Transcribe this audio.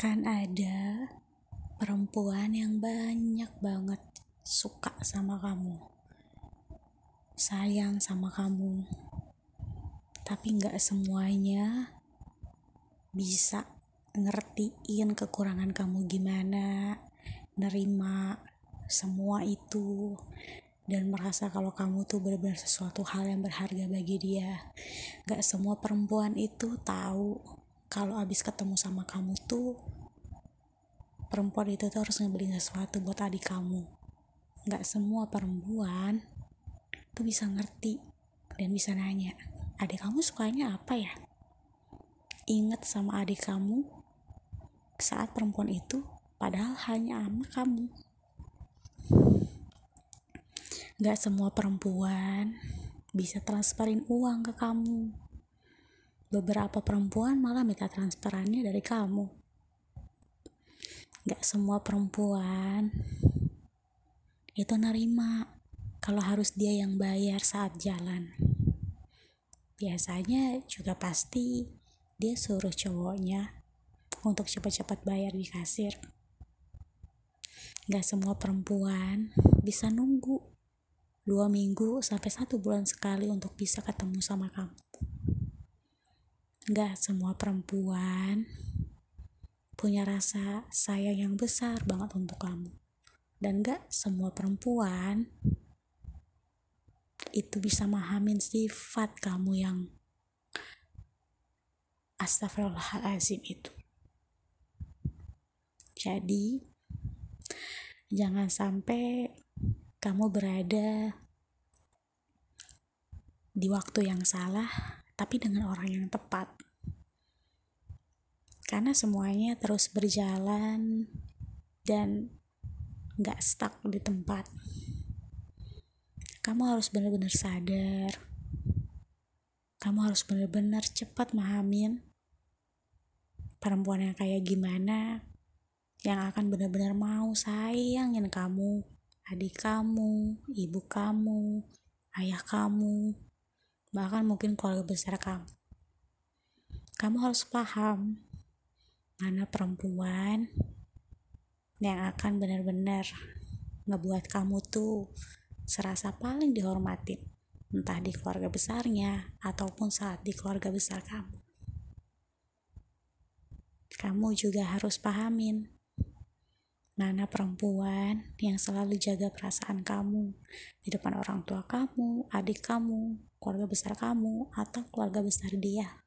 akan ada perempuan yang banyak banget suka sama kamu, sayang sama kamu, tapi nggak semuanya bisa ngertiin kekurangan kamu gimana, nerima semua itu, dan merasa kalau kamu tuh benar-benar sesuatu hal yang berharga bagi dia. Gak semua perempuan itu tahu kalau abis ketemu sama kamu tuh perempuan itu tuh harus ngebeli sesuatu buat adik kamu nggak semua perempuan tuh bisa ngerti dan bisa nanya adik kamu sukanya apa ya ingat sama adik kamu saat perempuan itu padahal hanya ama kamu Gak semua perempuan bisa transferin uang ke kamu. Beberapa perempuan malah minta transferannya dari kamu. Gak semua perempuan itu nerima kalau harus dia yang bayar saat jalan. Biasanya juga pasti dia suruh cowoknya untuk cepat-cepat bayar di kasir. Gak semua perempuan bisa nunggu dua minggu sampai satu bulan sekali untuk bisa ketemu sama kamu. Gak semua perempuan punya rasa sayang yang besar banget untuk kamu. Dan gak semua perempuan itu bisa memahamin sifat kamu yang astagfirullahaladzim itu. Jadi, jangan sampai kamu berada di waktu yang salah, tapi dengan orang yang tepat. Karena semuanya terus berjalan dan gak stuck di tempat. Kamu harus benar-benar sadar. Kamu harus benar-benar cepat memahamin perempuan yang kayak gimana yang akan benar-benar mau sayangin kamu adik kamu, ibu kamu, ayah kamu, bahkan mungkin keluarga besar kamu. Kamu harus paham mana perempuan yang akan benar-benar ngebuat kamu tuh serasa paling dihormatin, entah di keluarga besarnya ataupun saat di keluarga besar kamu. Kamu juga harus pahamin Mana perempuan yang selalu jaga perasaan kamu di depan orang tua kamu, adik kamu, keluarga besar kamu, atau keluarga besar dia?